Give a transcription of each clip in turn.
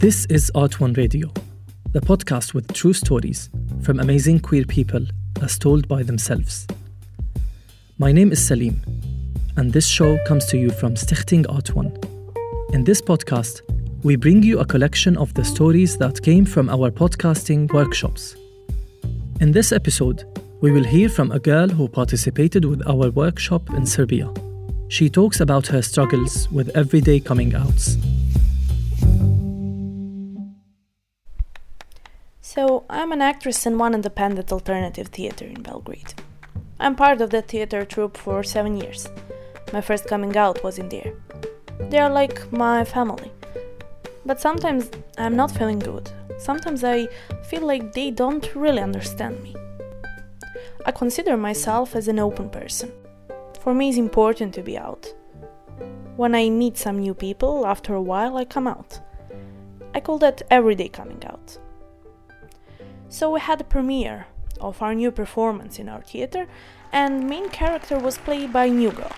This is Art One Radio, the podcast with true stories from amazing queer people as told by themselves. My name is Salim, and this show comes to you from Stichting Art One. In this podcast, we bring you a collection of the stories that came from our podcasting workshops. In this episode, we will hear from a girl who participated with our workshop in Serbia. She talks about her struggles with everyday coming outs. So, I'm an actress in one independent alternative theater in Belgrade. I'm part of that theater troupe for seven years. My first coming out was in there. They are like my family. But sometimes I'm not feeling good. Sometimes I feel like they don't really understand me. I consider myself as an open person. For me, it's important to be out. When I meet some new people, after a while I come out. I call that everyday coming out. So we had a premiere of our new performance in our theater, and main character was played by New Girl.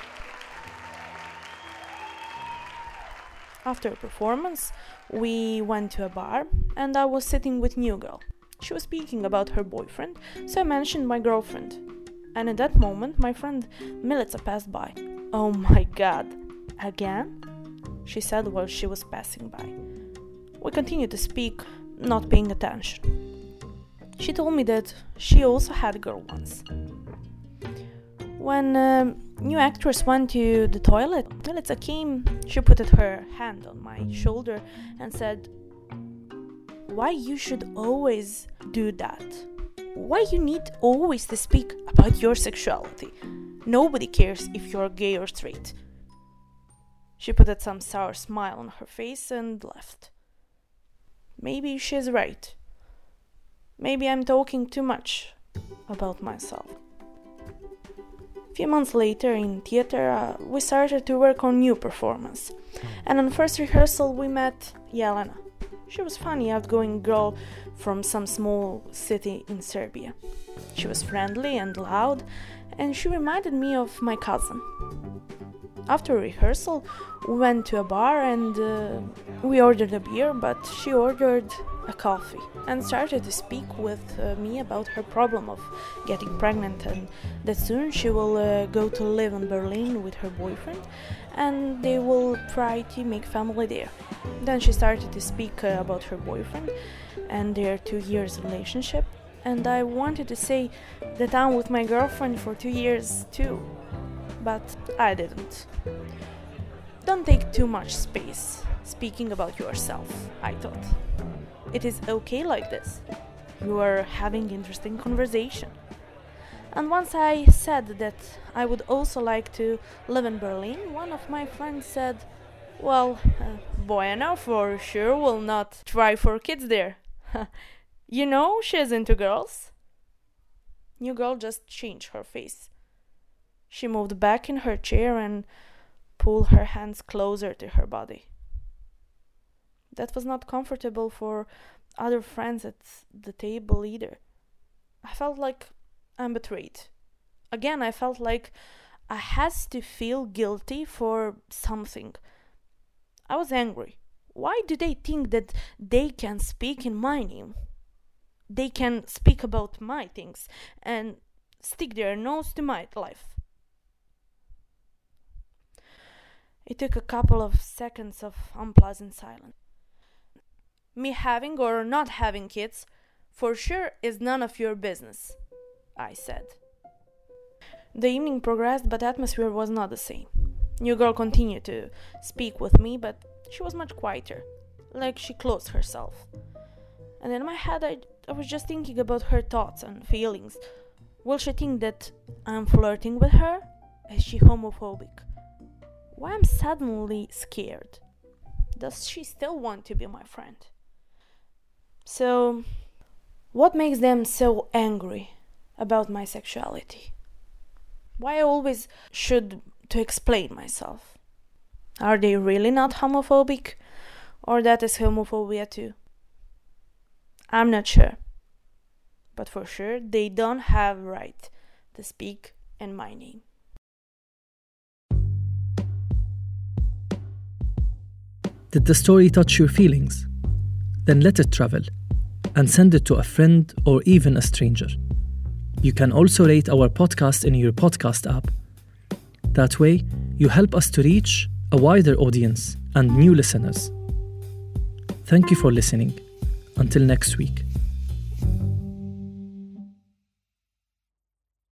After a performance, we went to a bar, and I was sitting with New Girl. She was speaking about her boyfriend, so I mentioned my girlfriend. And at that moment, my friend Milica passed by. Oh my god, again? She said while she was passing by. We continued to speak, not paying attention. She told me that she also had a girl once. When a new actress went to the toilet, Milica came, she put her hand on my shoulder and said, Why you should always do that? Why you need always to speak about your sexuality? Nobody cares if you're gay or straight. She put some sour smile on her face and left. Maybe she's right. Maybe I'm talking too much about myself. A few months later in theater, uh, we started to work on new performance. And on first rehearsal, we met Jelena. She was funny, outgoing girl from some small city in Serbia. She was friendly and loud, and she reminded me of my cousin. After rehearsal, we went to a bar and uh, we ordered a beer, but she ordered a coffee and started to speak with uh, me about her problem of getting pregnant and that soon she will uh, go to live in Berlin with her boyfriend and they will try to make family there. Then she started to speak uh, about her boyfriend and their two years relationship and I wanted to say that I'm with my girlfriend for two years too but I didn't. Don't take too much space speaking about yourself, I thought. It is okay like this. You are having interesting conversation. And once I said that I would also like to live in Berlin, one of my friends said, Well, uh, Boyana for sure will not try for kids there. you know she's into girls. New girl just changed her face. She moved back in her chair and pulled her hands closer to her body. That was not comfortable for other friends at the table either. I felt like I'm betrayed. Again, I felt like I has to feel guilty for something. I was angry. Why do they think that they can speak in my name? They can speak about my things and stick their nose to my life. It took a couple of seconds of unpleasant silence. Me having or not having kids, for sure, is none of your business, I said. The evening progressed, but atmosphere was not the same. New girl continued to speak with me, but she was much quieter, like she closed herself. And in my head, I, I was just thinking about her thoughts and feelings. Will she think that I'm flirting with her? Is she homophobic? Why am I'm suddenly scared? Does she still want to be my friend? So, what makes them so angry about my sexuality? Why I always should to explain myself? Are they really not homophobic? Or that is homophobia too? I'm not sure. But for sure they don't have right to speak in my name. Did the story touch your feelings? Then let it travel and send it to a friend or even a stranger. You can also rate our podcast in your podcast app. That way, you help us to reach a wider audience and new listeners. Thank you for listening. Until next week.